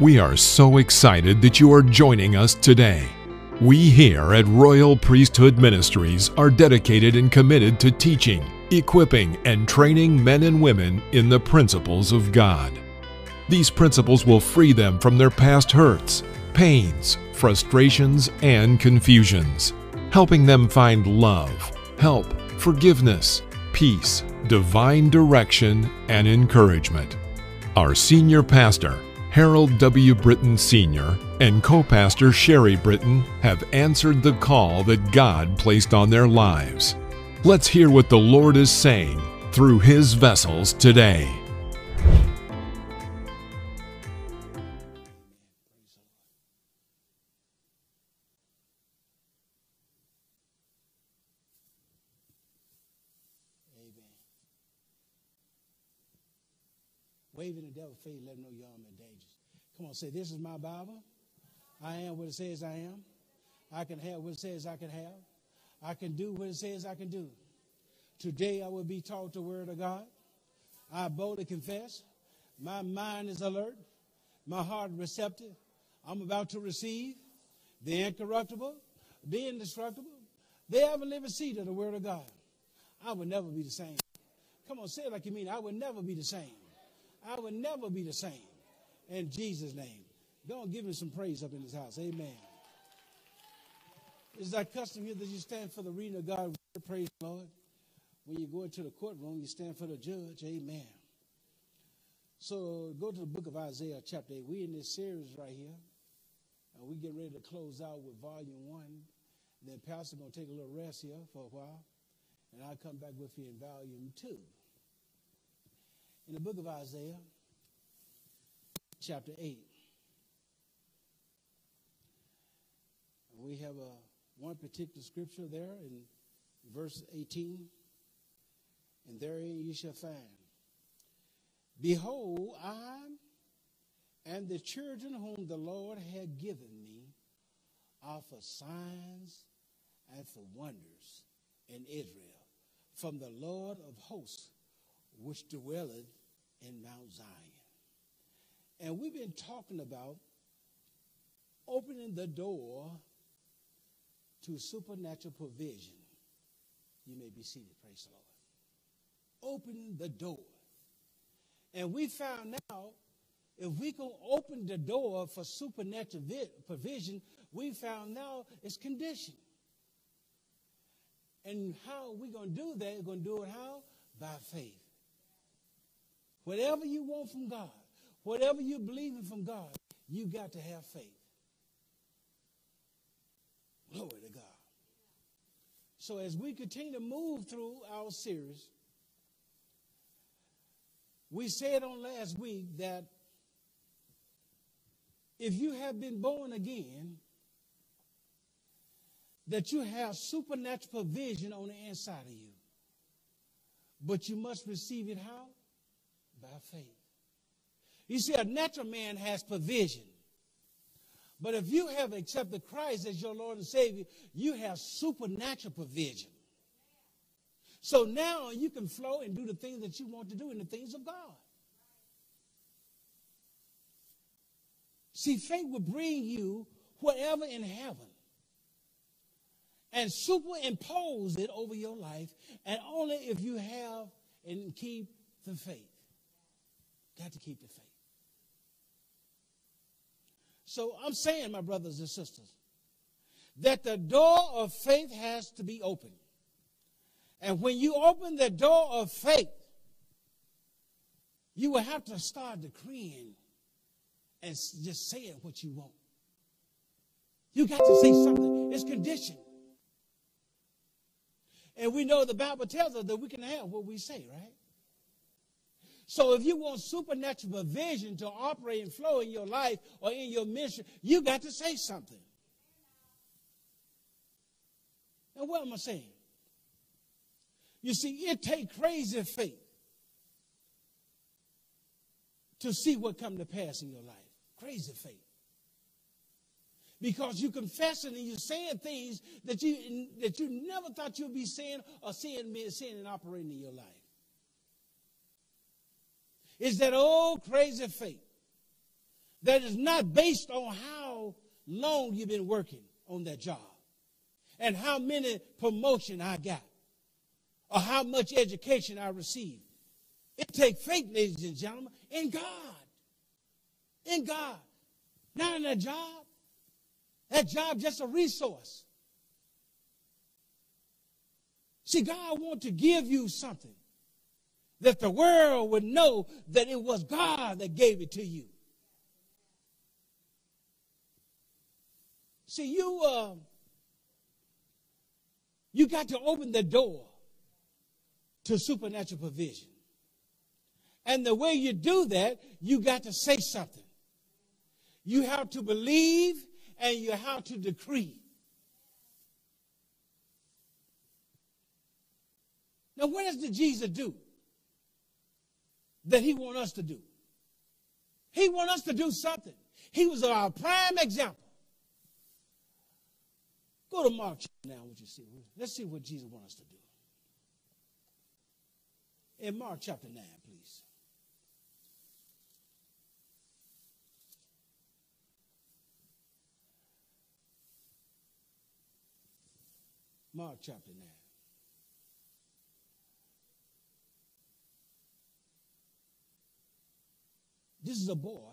We are so excited that you are joining us today. We here at Royal Priesthood Ministries are dedicated and committed to teaching, equipping, and training men and women in the principles of God. These principles will free them from their past hurts, pains, frustrations, and confusions, helping them find love, help, forgiveness, peace, divine direction, and encouragement. Our senior pastor, Harold W. Britton Sr. and co pastor Sherry Britton have answered the call that God placed on their lives. Let's hear what the Lord is saying through His vessels today. Waving the devil face, let him know. Come on, say, This is my Bible. I am what it says I am. I can have what it says I can have. I can do what it says I can do. Today I will be taught the word of God. I boldly confess. My mind is alert. My heart receptive. I'm about to receive the incorruptible, the indestructible, the ever living seed of the word of God. I will never be the same. Come on, say it like you mean. I will never be the same. I will never be the same. In Jesus' name. And give him some praise up in this house. Amen. It's that custom here that you stand for the reading of God's word. Praise the Lord. When you go into the courtroom, you stand for the judge. Amen. So go to the book of Isaiah, chapter 8. We're in this series right here. And we get ready to close out with volume one. Then Pastor going to take a little rest here for a while. And I'll come back with you in volume two in the book of Isaiah, chapter 8. We have a, one particular scripture there in verse 18. And therein you shall find, Behold, I and the children whom the Lord had given me are for signs and for wonders in Israel from the Lord of hosts which dwelleth in Mount Zion. And we've been talking about opening the door to supernatural provision. You may be seated, praise the Lord. Open the door. And we found out if we can open the door for supernatural provision, we found now it's conditioned. And how are we going to do that? We're going to do it how? By faith. Whatever you want from God, whatever you're believing from God, you got to have faith. Glory to God. So as we continue to move through our series, we said on last week that if you have been born again, that you have supernatural provision on the inside of you. But you must receive it how? by faith. You see, a natural man has provision. But if you have accepted Christ as your Lord and Savior, you have supernatural provision. So now you can flow and do the things that you want to do in the things of God. See, faith will bring you whatever in heaven and superimpose it over your life, and only if you have and keep the faith. Got to keep the faith. So I'm saying, my brothers and sisters, that the door of faith has to be open. And when you open the door of faith, you will have to start decreeing and just saying what you want. You got to say something. It's conditioned. And we know the Bible tells us that we can have what we say, right? So if you want supernatural provision to operate and flow in your life or in your ministry, you got to say something. Now, what am I saying? You see, it takes crazy faith to see what come to pass in your life. Crazy faith. Because you confessing and you're saying things that you that you never thought you'd be saying or seeing, seeing and operating in your life is that old crazy faith that is not based on how long you've been working on that job and how many promotion I got or how much education I received. It takes faith, ladies and gentlemen, in God. In God. Not in a job. That job just a resource. See, God wants to give you something that the world would know that it was God that gave it to you. See, you uh, you got to open the door to supernatural provision. And the way you do that, you got to say something. You have to believe and you have to decree. Now, what does the Jesus do that he want us to do? He want us to do something. He was our prime example. Go to Mark now, what you see. Let's see what Jesus wants us to do. In Mark chapter 9, please. Mark chapter 9. This is a boy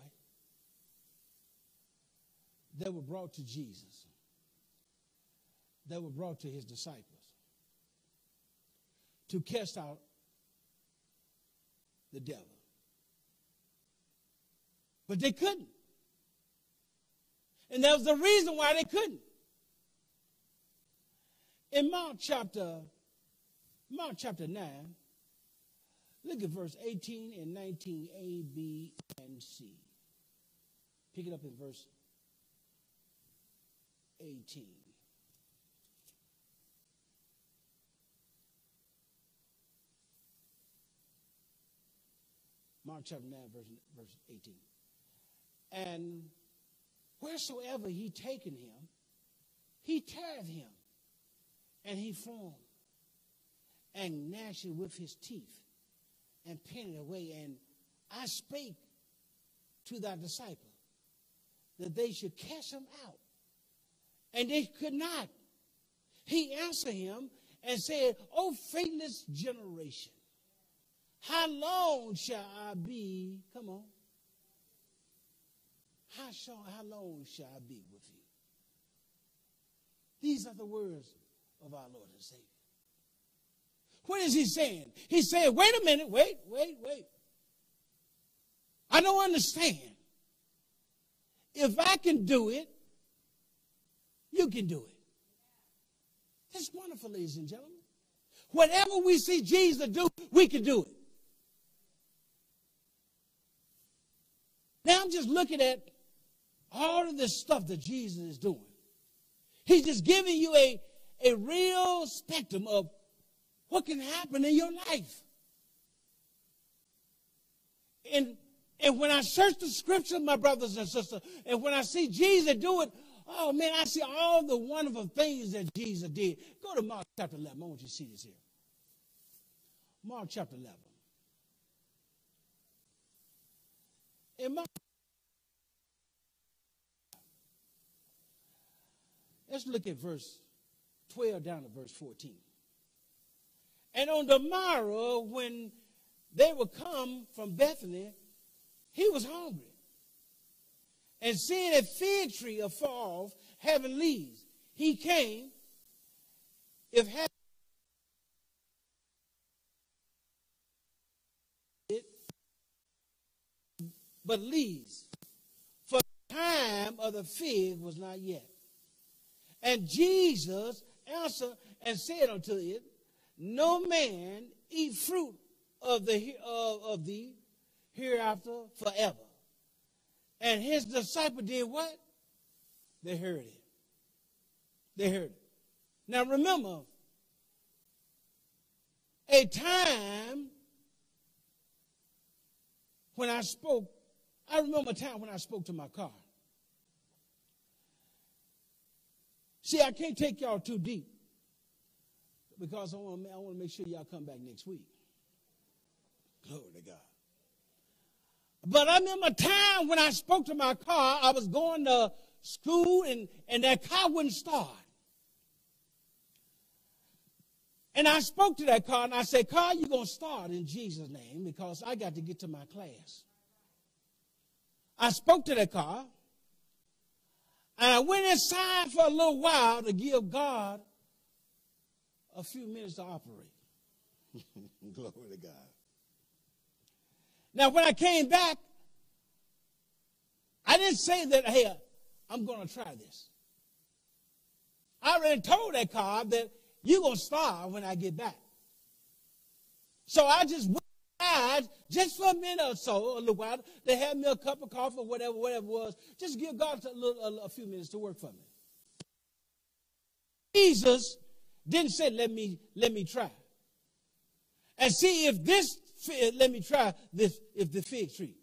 that was brought to Jesus, that were brought to his disciples to cast out the devil. But they couldn't. And that was the reason why they couldn't. In Mark chapter, Mark chapter 9, look at verse 18 and 19, A, B, and C. Pick it up in verse 18. Mark chapter 9, verse, verse 18. And wheresoever he taken him, he teareth him and he foamed and gnashed it with his teeth and pinned it away. And I spake to thy disciple that they should cast him out. And they could not. He answered him and said, O faithless generation, how long shall I be? Come on. How, shall, how long shall I be with you? These are the words of our Lord and Savior. What is he saying? He's saying, wait a minute, wait, wait, wait. I don't understand. If I can do it, you can do it. That's wonderful, ladies and gentlemen. Whatever we see Jesus do, we can do it. Now I'm just looking at all of this stuff that Jesus is doing. He's just giving you a, a real spectrum of what can happen in your life. And, and when I search the scripture, my brothers and sisters, and when I see Jesus do it, oh man, I see all the wonderful things that Jesus did. Go to Mark chapter 11. I want you to see this here. Mark chapter 11. In Mark Let's look at verse 12 down to verse 14. And on the morrow, when they would come from Bethany, he was hungry. And seeing a fig tree afar off, having leaves, he came, if it, but leaves, for the time of the fig was not yet. And Jesus answered and said unto it, No man eat fruit of the of, of thee hereafter forever. And his disciple did what? They heard it. They heard it. Now remember, a time when I spoke, I remember a time when I spoke to my car. See, I can't take y'all too deep because I want, I want to make sure y'all come back next week. Glory to God. But I remember a time when I spoke to my car, I was going to school and, and that car wouldn't start. And I spoke to that car and I said, Car, you're going to start in Jesus' name because I got to get to my class. I spoke to that car and I went inside for a little while to give God a few minutes to operate. Glory to God. Now, when I came back, I didn't say that, hey, I'm going to try this. I already told that car that you're going to starve when I get back. So I just went outside just for a minute or so, a little while, to have me a cup of coffee or whatever, whatever it was. Just give God a, little, a, a few minutes to work for me. Jesus didn't say, let me, let me try. And see if this, let me try this, if the fig tree.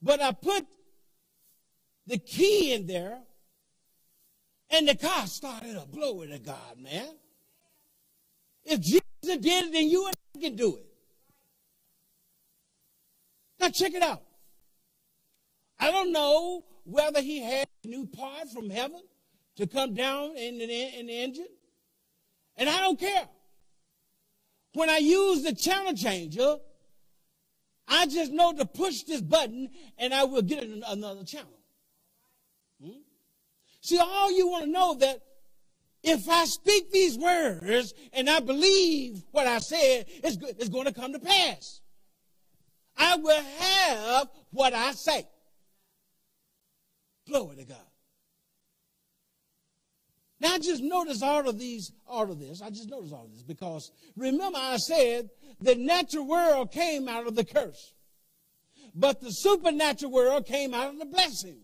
But I put the key in there and the car started up. Glory to God, man. If Jesus did it, then you and I can do it. Now check it out. I don't know whether he had a new part from heaven to come down in the, in the engine. And I don't care. When I use the channel changer, I just know to push this button and I will get another channel. Hmm? See, all you want to know that if I speak these words and I believe what I said, it's, it's going to come to pass. I will have what I say. Glory to God. Now I just notice all of these, all of this. I just notice all of this because remember I said the natural world came out of the curse. But the supernatural world came out of the blessing.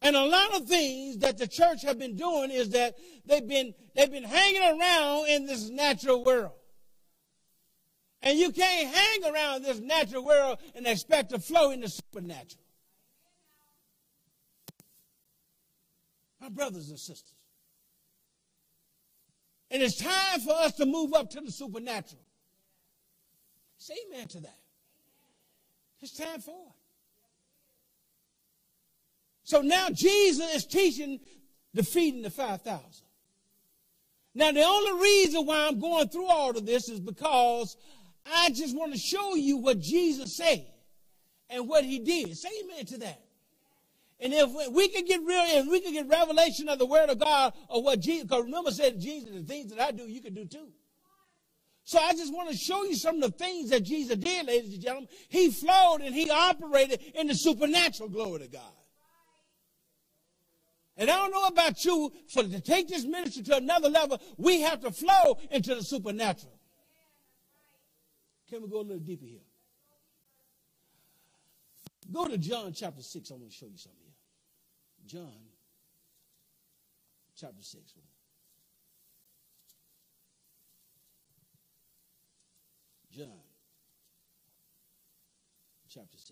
And a lot of things that the church have been doing is that they've been, they've been hanging around in this natural world. And you can't hang around this natural world and expect to flow in the supernatural. My brothers and sisters. And it's time for us to move up to the supernatural. Say amen to that. It's time for it. So now Jesus is teaching the feeding the 5,000. Now, the only reason why I'm going through all of this is because I just want to show you what Jesus said and what he did. Say amen to that. And if we can get real, if we can get revelation of the word of God or what Jesus, because remember said Jesus, the things that I do, you can do too. So I just want to show you some of the things that Jesus did, ladies and gentlemen. He flowed and he operated in the supernatural glory to God. And I don't know about you, for to take this ministry to another level, we have to flow into the supernatural. Can we go a little deeper here? Go to John chapter 6. I want to show you something. John chapter 6. John chapter 6.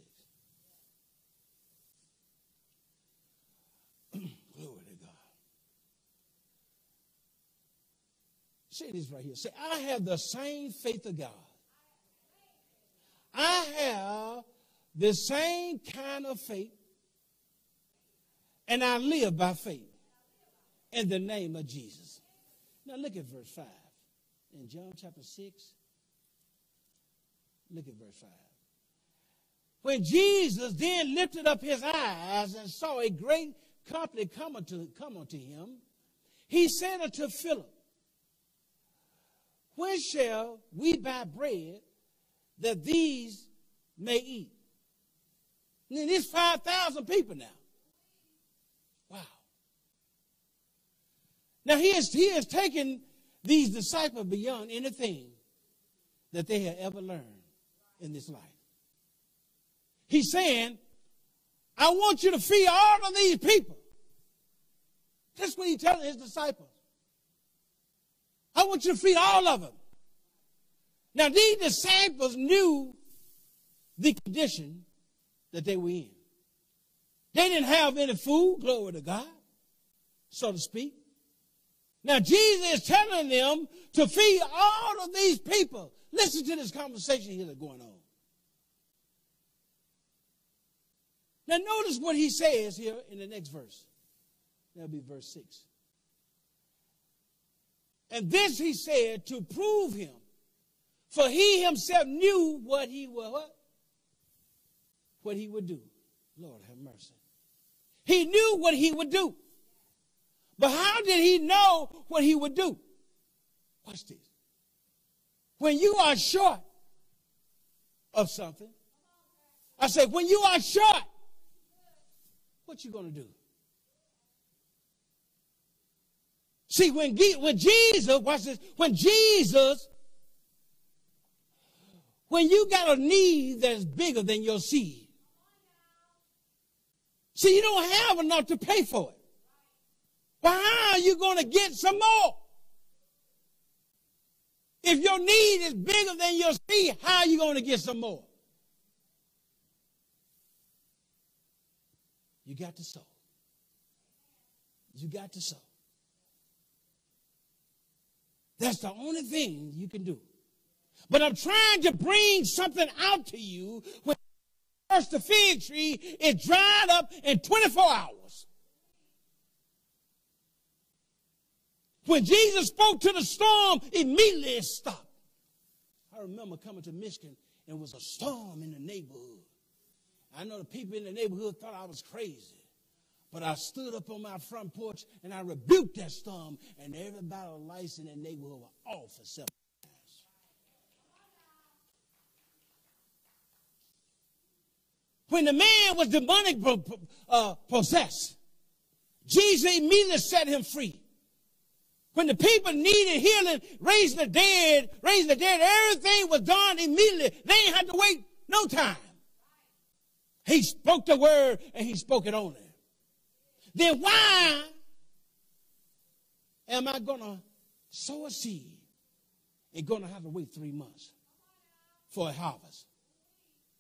Glory to God. Say this right here. Say, I have the same faith of God I have the same kind of faith, and I live by faith in the name of Jesus. Now look at verse 5 in John chapter 6. Look at verse 5. When Jesus then lifted up his eyes and saw a great company come unto, come unto him, he said unto Philip, When shall we buy bread that these may eat. And there's 5,000 people now. Now he has, he has taken these disciples beyond anything that they had ever learned in this life. He's saying, I want you to feed all of these people. That's what he's telling his disciples. I want you to feed all of them. Now, these disciples knew the condition that they were in. They didn't have any food, glory to God, so to speak. Now, Jesus is telling them to feed all of these people. Listen to this conversation here that's going on. Now, notice what he says here in the next verse. That'll be verse 6. And this he said to prove him, for he himself knew what he would what? What he would do. Lord have mercy. He knew what he would do. But how did he know what he would do? Watch this. When you are short of something, I say, when you are short, what you gonna do? See, when, when Jesus, watch this, when Jesus, when you got a need that's bigger than your seed, see, you don't have enough to pay for it. But how are you going to get some more? If your need is bigger than your seed, how are you going to get some more? You got to sow. You got to sow. That's the only thing you can do. But I'm trying to bring something out to you when first the fig tree is dried up in 24 hours. When Jesus spoke to the storm, immediately it stopped. I remember coming to Michigan and it was a storm in the neighborhood. I know the people in the neighborhood thought I was crazy. But I stood up on my front porch and I rebuked that storm, and everybody lights in that neighborhood were off hours. When the man was demonic uh, possessed, Jesus immediately set him free. When the people needed healing, raising the dead, raising the dead, everything was done immediately. They didn't have to wait no time. He spoke the word and he spoke it only then why am I to sow a seed and to have to wait three months for a harvest?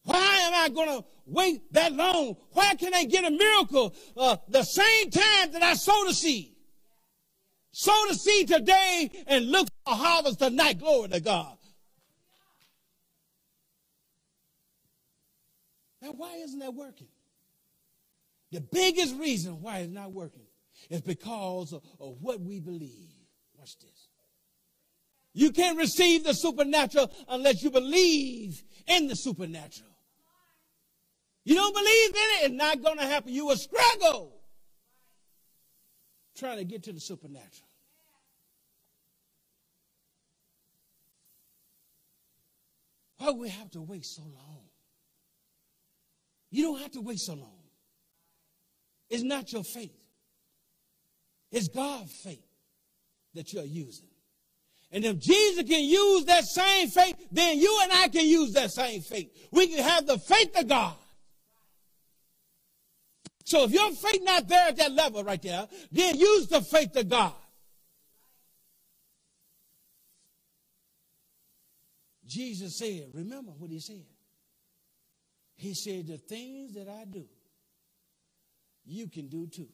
Why am I to wait that long? Why can I get a miracle uh, the same time that I sow the seed? Sow the seed today and look for a harvest tonight. Glory to God. Now, why isn't that working? The biggest reason why it's not working is because of, of what we believe. Watch this. You can't receive the supernatural unless you believe in the supernatural. You don't believe in it, it's not going to happen. You will struggle trying to get to the supernatural. Why we have to wait so long? You don't have to wait so long. It's not your faith. It's God's faith that you're using. And if Jesus can use that same faith, then you and I can use that same faith. We can have the faith of God. So if your faith not there at that level right there, then use the faith of God. Jesus said, remember what he said. He said, the things that I do, you can do too.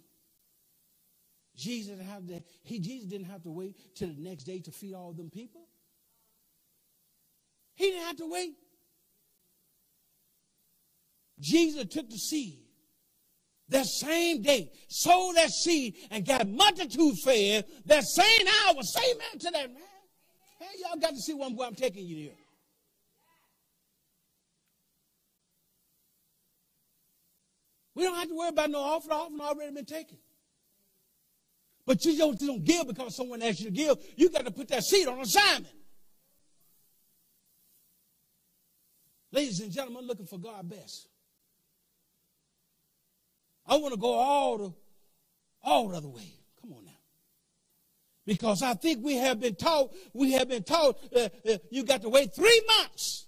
Jesus have to, he Jesus didn't have to wait till the next day to feed all them people. He didn't have to wait. Jesus took the seed that same day, sowed that seed, and got multitudes fed that same hour. Say amen to that, man. Hey, y'all got to see one where I'm taking you here. We don't have to worry about no offering. Offering already been taken. But you don't, you don't give because someone asked you to give. You got to put that seed on assignment. Ladies and gentlemen, looking for God best. I want to go all the all the other way. Come on now. Because I think we have been taught, we have been taught uh, uh, you got to wait three months.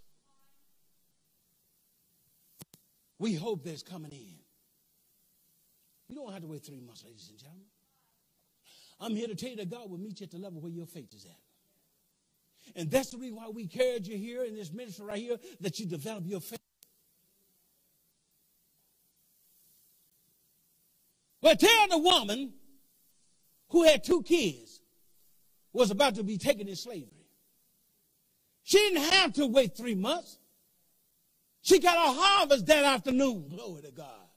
We hope there's coming in. You don't have to wait three months, ladies and gentlemen. I'm here to tell you that God will meet you at the level where your faith is at. And that's the reason why we carried you here in this ministry right here, that you develop your faith. But tell the woman who had two kids was about to be taken in slavery. She didn't have to wait three months. She got a harvest that afternoon. Glory to God.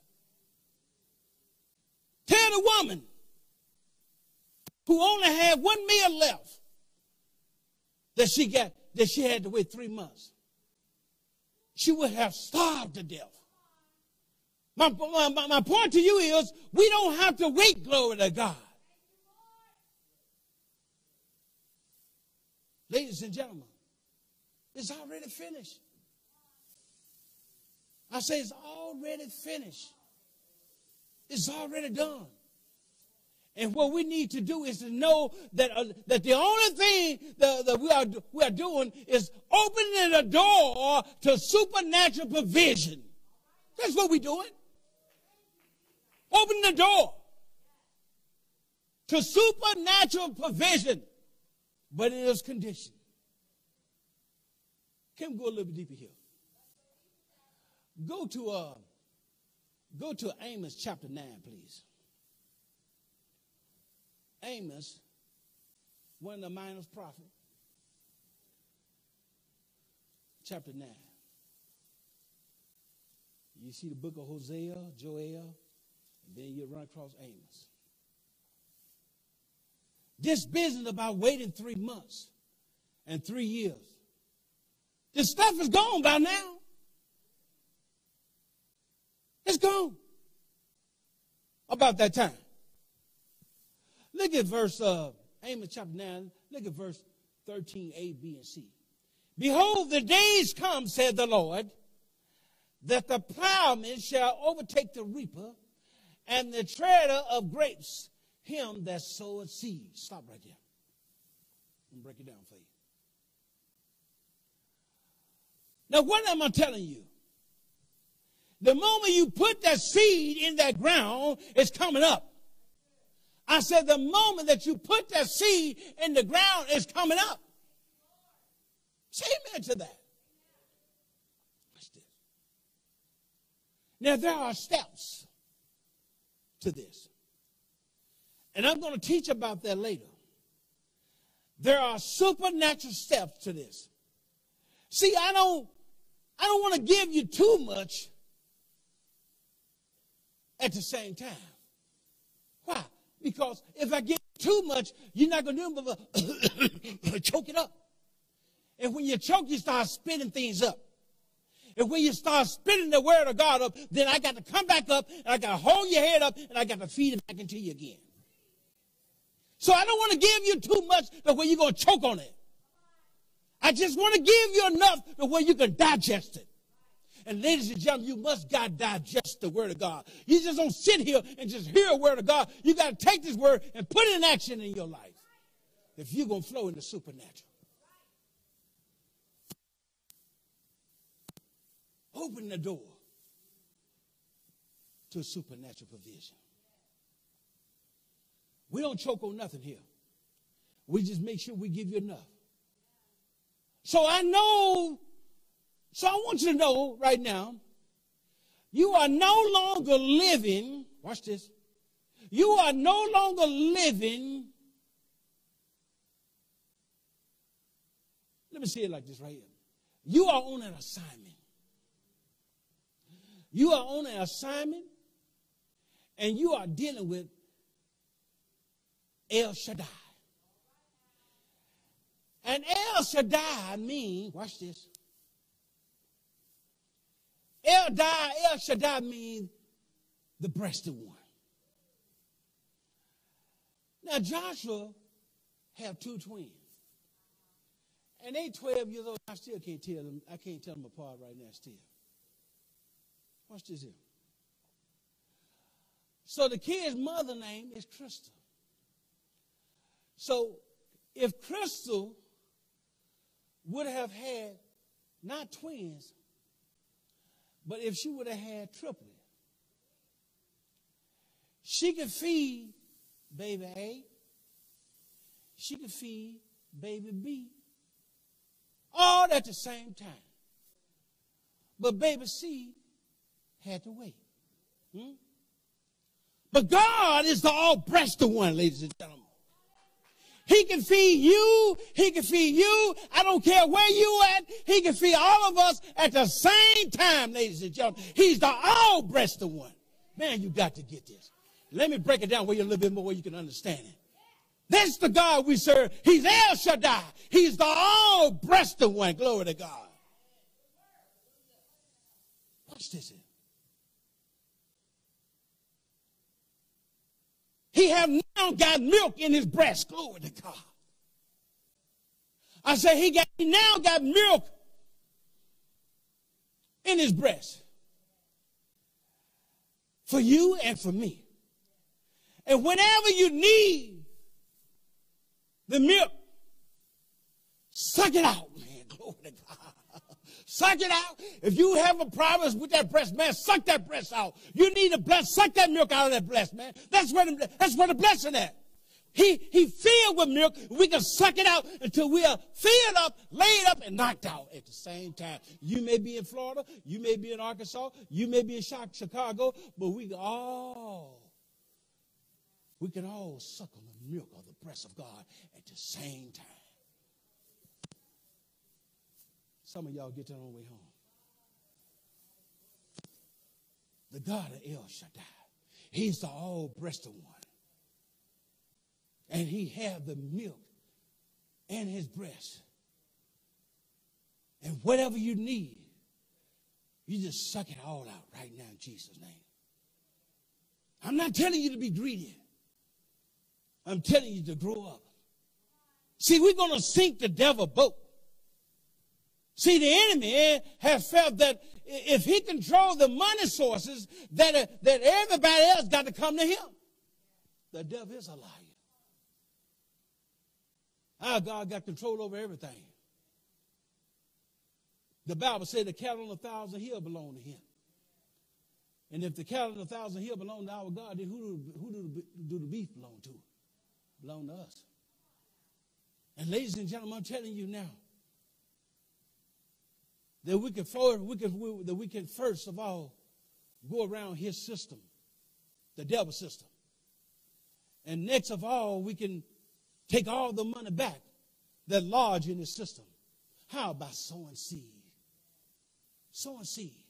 Tell the woman who only had one meal left that she got that she had to wait three months, she would have starved to death. My, my, my point to you is we don't have to wait, glory to God. Ladies and gentlemen, it's already finished. I say it's already finished. It's already done. And what we need to do is to know that, uh, that the only thing that, that we, are, we are doing is opening the door to supernatural provision. That's what we're doing. Open the door to supernatural provision, but it is conditioned. Can we go a little bit deeper here? Go to uh, go to Amos chapter nine, please. Amos, one of the minor prophets, chapter 9. You see the book of Hosea, Joel, then you run across Amos. This business about waiting three months and three years. This stuff is gone by now. It's gone. About that time. Look at verse uh, Amos chapter 9. Look at verse 13, A, B, and C. Behold, the days come, said the Lord, that the plowman shall overtake the reaper, and the treader of grapes him that soweth seed. Stop right there. And break it down for you. Now, what am I telling you? The moment you put that seed in that ground, it's coming up. I said, the moment that you put that seed in the ground it's coming up. Say amen to that. Now, there are steps to this. And I'm going to teach about that later. There are supernatural steps to this. See, I don't, I don't want to give you too much at the same time. Why? Because if I give too much, you're not going to do it but choke it up. And when you choke, you start spinning things up. And when you start spitting the word of God up, then I got to come back up and I got to hold your head up and I got to feed it back into you again. So I don't want to give you too much the way you're going to choke on it. I just want to give you enough the way you can digest it. And ladies and gentlemen, you must God digest the word of God. You just don't sit here and just hear a word of God. You got to take this word and put it in action in your life. If you're going to flow in the supernatural. Open the door to supernatural provision. We don't choke on nothing here. We just make sure we give you enough. So I know so I want you to know right now, you are no longer living, watch this, you are no longer living. Let me say it like this right here. You are on an assignment. You are on an assignment and you are dealing with El Shaddai. And El Shaddai means, watch this, El Dai, El Shaddai means the breasted one. Now Joshua have two twins. And they 12 years old. I still can't tell them, I can't tell them apart right now still. Watch this here. So the kid's mother name is Crystal. So if Crystal would have had not twins, but if she would have had triplets, she could feed baby A, she could feed baby B, all at the same time. But baby C had to wait. Hmm? But God is the all breasted one, ladies and gentlemen. He can feed you. He can feed you. I don't care where you at. He can feed all of us at the same time, ladies and gentlemen. He's the all-breasted one. Man, you got to get this. Let me break it down where you a little bit more where you can understand it. That's the God we serve. He's El Shaddai. He's the all-breasted one. Glory to God. Watch this. He have now got milk in his breast. Glory to God. I say he got he now got milk in his breast for you and for me. And whenever you need the milk, suck it out, man. Glory to God. Suck it out. If you have a problem with that breast, man, suck that breast out. You need a bless, suck that milk out of that breast, man. That's where the, that's where the blessing at. He, he filled with milk. We can suck it out until we are filled up, laid up, and knocked out at the same time. You may be in Florida. You may be in Arkansas. You may be in Chicago. But we all, we can all suck on the milk of the breast of God at the same time. Some of y'all get on the way home. The God of El Shaddai. He's the all-breasted one. And he had the milk in his breast. And whatever you need, you just suck it all out right now in Jesus' name. I'm not telling you to be greedy. I'm telling you to grow up. See, we're going to sink the devil boat. See, the enemy has felt that if he controls the money sources, that, uh, that everybody else got to come to him. The devil is a liar. Our God got control over everything. The Bible said the cattle on a thousand hill belong to him. And if the cattle on a thousand hill belong to our God, then who who do, do the beef belong to? Belong to us. And ladies and gentlemen, I'm telling you now, that we can, we can, that we can first of all go around his system, the devil system. And next of all, we can take all the money back that lodge in his system. How about sowing seed? Sowing seed.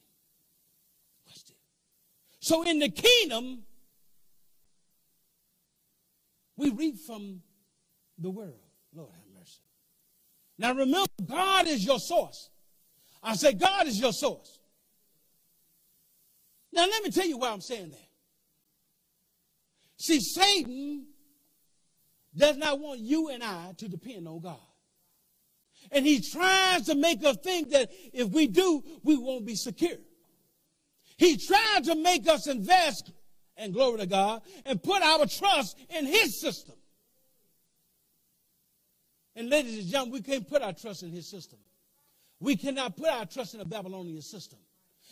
So in the kingdom, we reap from the world. Lord have mercy. Now remember, God is your source. I say, God is your source. Now, let me tell you why I'm saying that. See, Satan does not want you and I to depend on God. And he tries to make us think that if we do, we won't be secure. He tries to make us invest, and glory to God, and put our trust in his system. And ladies and gentlemen, we can't put our trust in his system. We cannot put our trust in a Babylonian system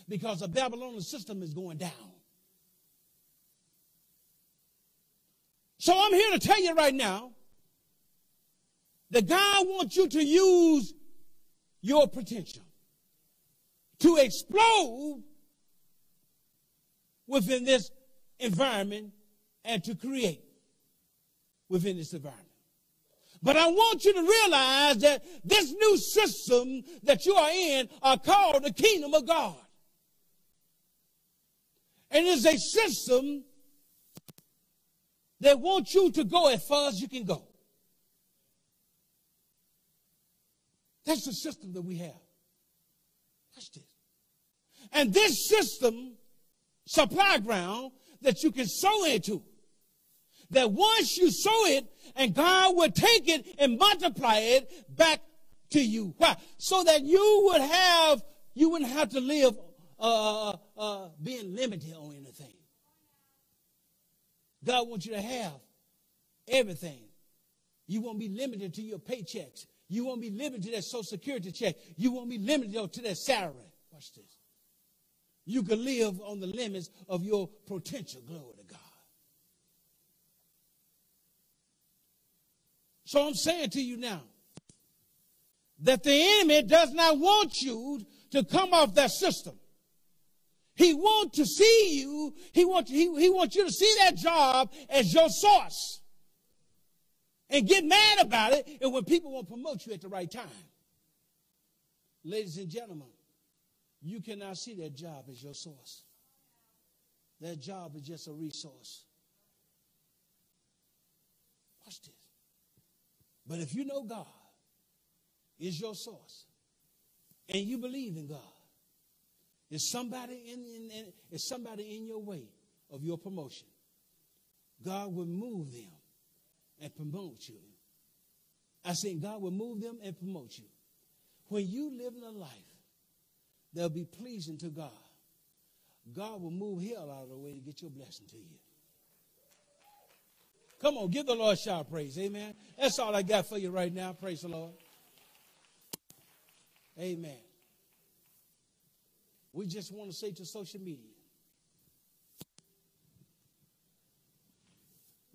because the Babylonian system is going down. So I'm here to tell you right now that God wants you to use your potential to explode within this environment and to create within this environment. But I want you to realize that this new system that you are in are called the kingdom of God. And it's a system that wants you to go as far as you can go. That's the system that we have. Watch this. And this system supply ground that you can sow into. That once you sow it, and God would take it and multiply it back to you. Why? So that you would have, you wouldn't have to live uh, uh, uh, being limited on anything. God wants you to have everything. You won't be limited to your paychecks. You won't be limited to that social security check. You won't be limited to that salary. Watch this. You can live on the limits of your potential. Glory to God. So I'm saying to you now that the enemy does not want you to come off that system. He wants to see you, he wants, he, he wants you to see that job as your source. And get mad about it and when people won't promote you at the right time. Ladies and gentlemen, you cannot see that job as your source. That job is just a resource. Watch this. But if you know God is your source and you believe in God, is somebody in, in, in is somebody in your way of your promotion? God will move them and promote you. I said God will move them and promote you. When you live in a life that'll be pleasing to God, God will move hell out of the way to get your blessing to you. Come on, give the Lord a shout praise. Amen. That's all I got for you right now. Praise the Lord. Amen. We just want to say to social media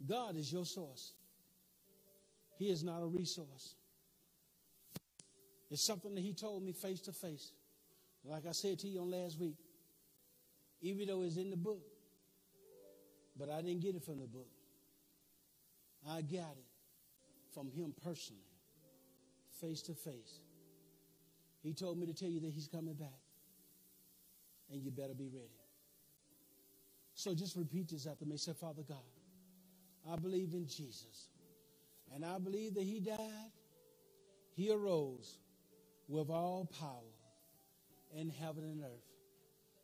God is your source, He is not a resource. It's something that He told me face to face. Like I said to you on last week, even though it's in the book, but I didn't get it from the book. I got it from Him personally, face to face. He told me to tell you that He's coming back and you better be ready. So just repeat this after me. Say, Father God, I believe in Jesus. And I believe that he died, he arose with all power in heaven and earth.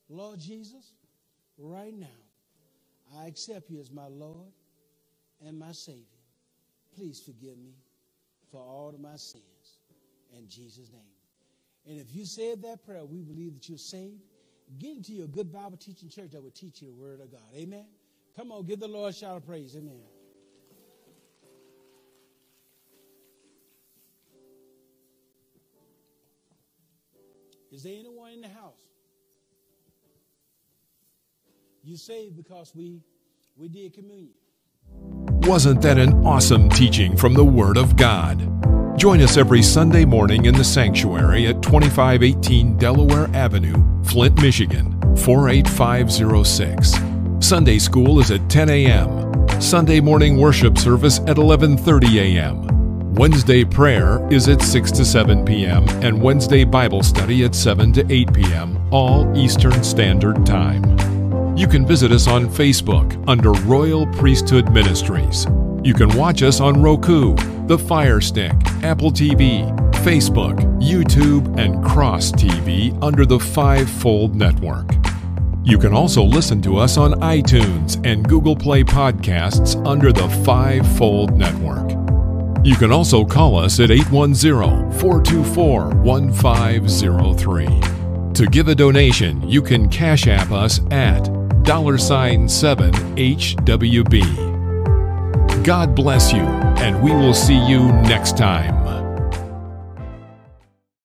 Lord Jesus, right now, I accept you as my Lord and my Savior. Please forgive me for all of my sins. In Jesus' name. And if you said that prayer, we believe that you're saved Get into your good Bible teaching church that will teach you the word of God. Amen. Come on, give the Lord a shout of praise. Amen. Is there anyone in the house? You saved because we we did communion. Wasn't that an awesome teaching from the Word of God? Join us every Sunday morning in the sanctuary at 2518 Delaware Avenue, Flint, Michigan 48506. Sunday school is at 10 a.m. Sunday morning worship service at 11:30 a.m. Wednesday prayer is at 6 to 7 p.m. and Wednesday Bible study at 7 to 8 p.m. all Eastern Standard Time. You can visit us on Facebook under Royal Priesthood Ministries. You can watch us on Roku, the Fire Stick, Apple TV, Facebook, YouTube, and Cross TV under the Fivefold Network. You can also listen to us on iTunes and Google Play Podcasts under the Fivefold Network. You can also call us at 810 424 1503. To give a donation, you can Cash App us at dollar sign 7 HWB. God bless you, and we will see you next time.